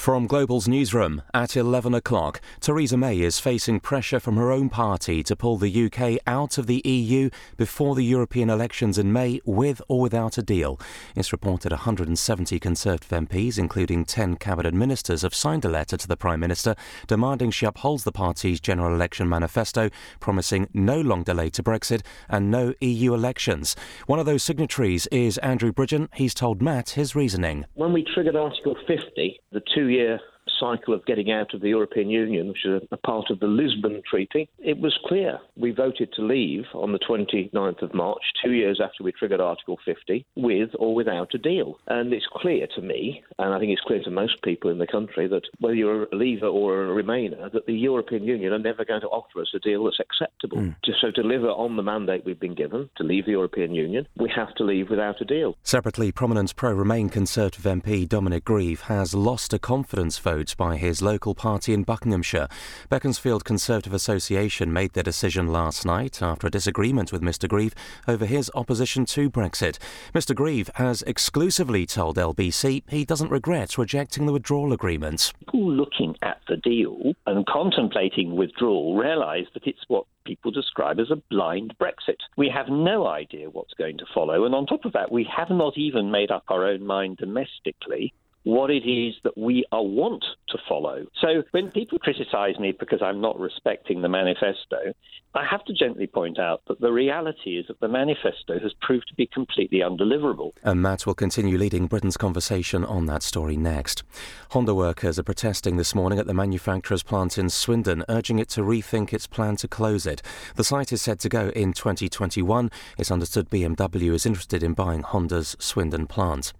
From Global's newsroom at 11 o'clock, Theresa May is facing pressure from her own party to pull the UK out of the EU before the European elections in May with or without a deal. It's reported 170 Conservative MPs, including 10 cabinet ministers, have signed a letter to the Prime Minister demanding she upholds the party's general election manifesto, promising no long delay to Brexit and no EU elections. One of those signatories is Andrew Bridgen. He's told Matt his reasoning. When we triggered Article 50, the two year cycle of getting out of the European Union, which is a part of the Lisbon Treaty, it was clear. We voted to leave on the 29th of March, two years after we triggered Article 50, with or without a deal. And it's clear to me, and I think it's clear to most people in the country, that whether you're a leaver or a remainer, that the European Union are never going to offer us a deal that's acceptable. Mm. To, so to deliver on the mandate we've been given to leave the European Union, we have to leave without a deal. Separately, prominent pro-Remain Conservative MP Dominic Grieve has lost a confidence vote by his local party in Buckinghamshire. Beaconsfield Conservative Association made their decision last night after a disagreement with Mr Grieve over his opposition to Brexit. Mr Grieve has exclusively told LBC he doesn't regret rejecting the withdrawal agreement. People looking at the deal and contemplating withdrawal realise that it's what people describe as a blind Brexit. We have no idea what's going to follow, and on top of that, we have not even made up our own mind domestically what it is that we are want to follow. So when people criticize me because I'm not respecting the manifesto, I have to gently point out that the reality is that the manifesto has proved to be completely undeliverable. And Matt will continue leading Britain's conversation on that story next. Honda workers are protesting this morning at the manufacturer's plant in Swindon, urging it to rethink its plan to close it. The site is set to go in 2021. It's understood BMW is interested in buying Honda's Swindon plant.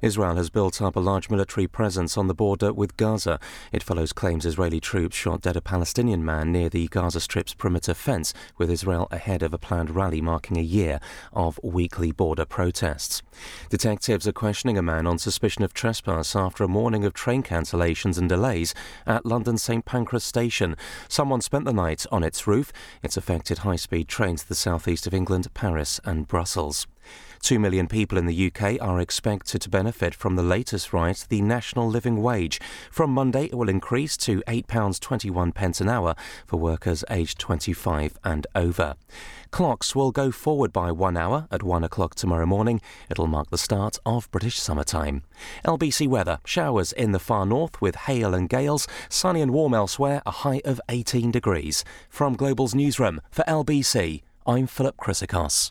Israel has built up a large military presence on the border with Gaza. It follows claims Israeli troops shot dead a Palestinian man near the Gaza Strip's perimeter fence, with Israel ahead of a planned rally marking a year of weekly border protests. Detectives are questioning a man on suspicion of trespass after a morning of train cancellations and delays at London St Pancras station. Someone spent the night on its roof. It's affected high speed trains to the southeast of England, Paris, and Brussels. Two million people in the UK are expected to benefit from the latest rise the national living wage. From Monday, it will increase to £8.21 pence an hour for workers aged 25 and over. Clocks will go forward by one hour at one o'clock tomorrow morning. It'll mark the start of British summertime. LBC weather showers in the far north with hail and gales, sunny and warm elsewhere, a high of 18 degrees. From Global's newsroom for LBC, I'm Philip Chryssikos.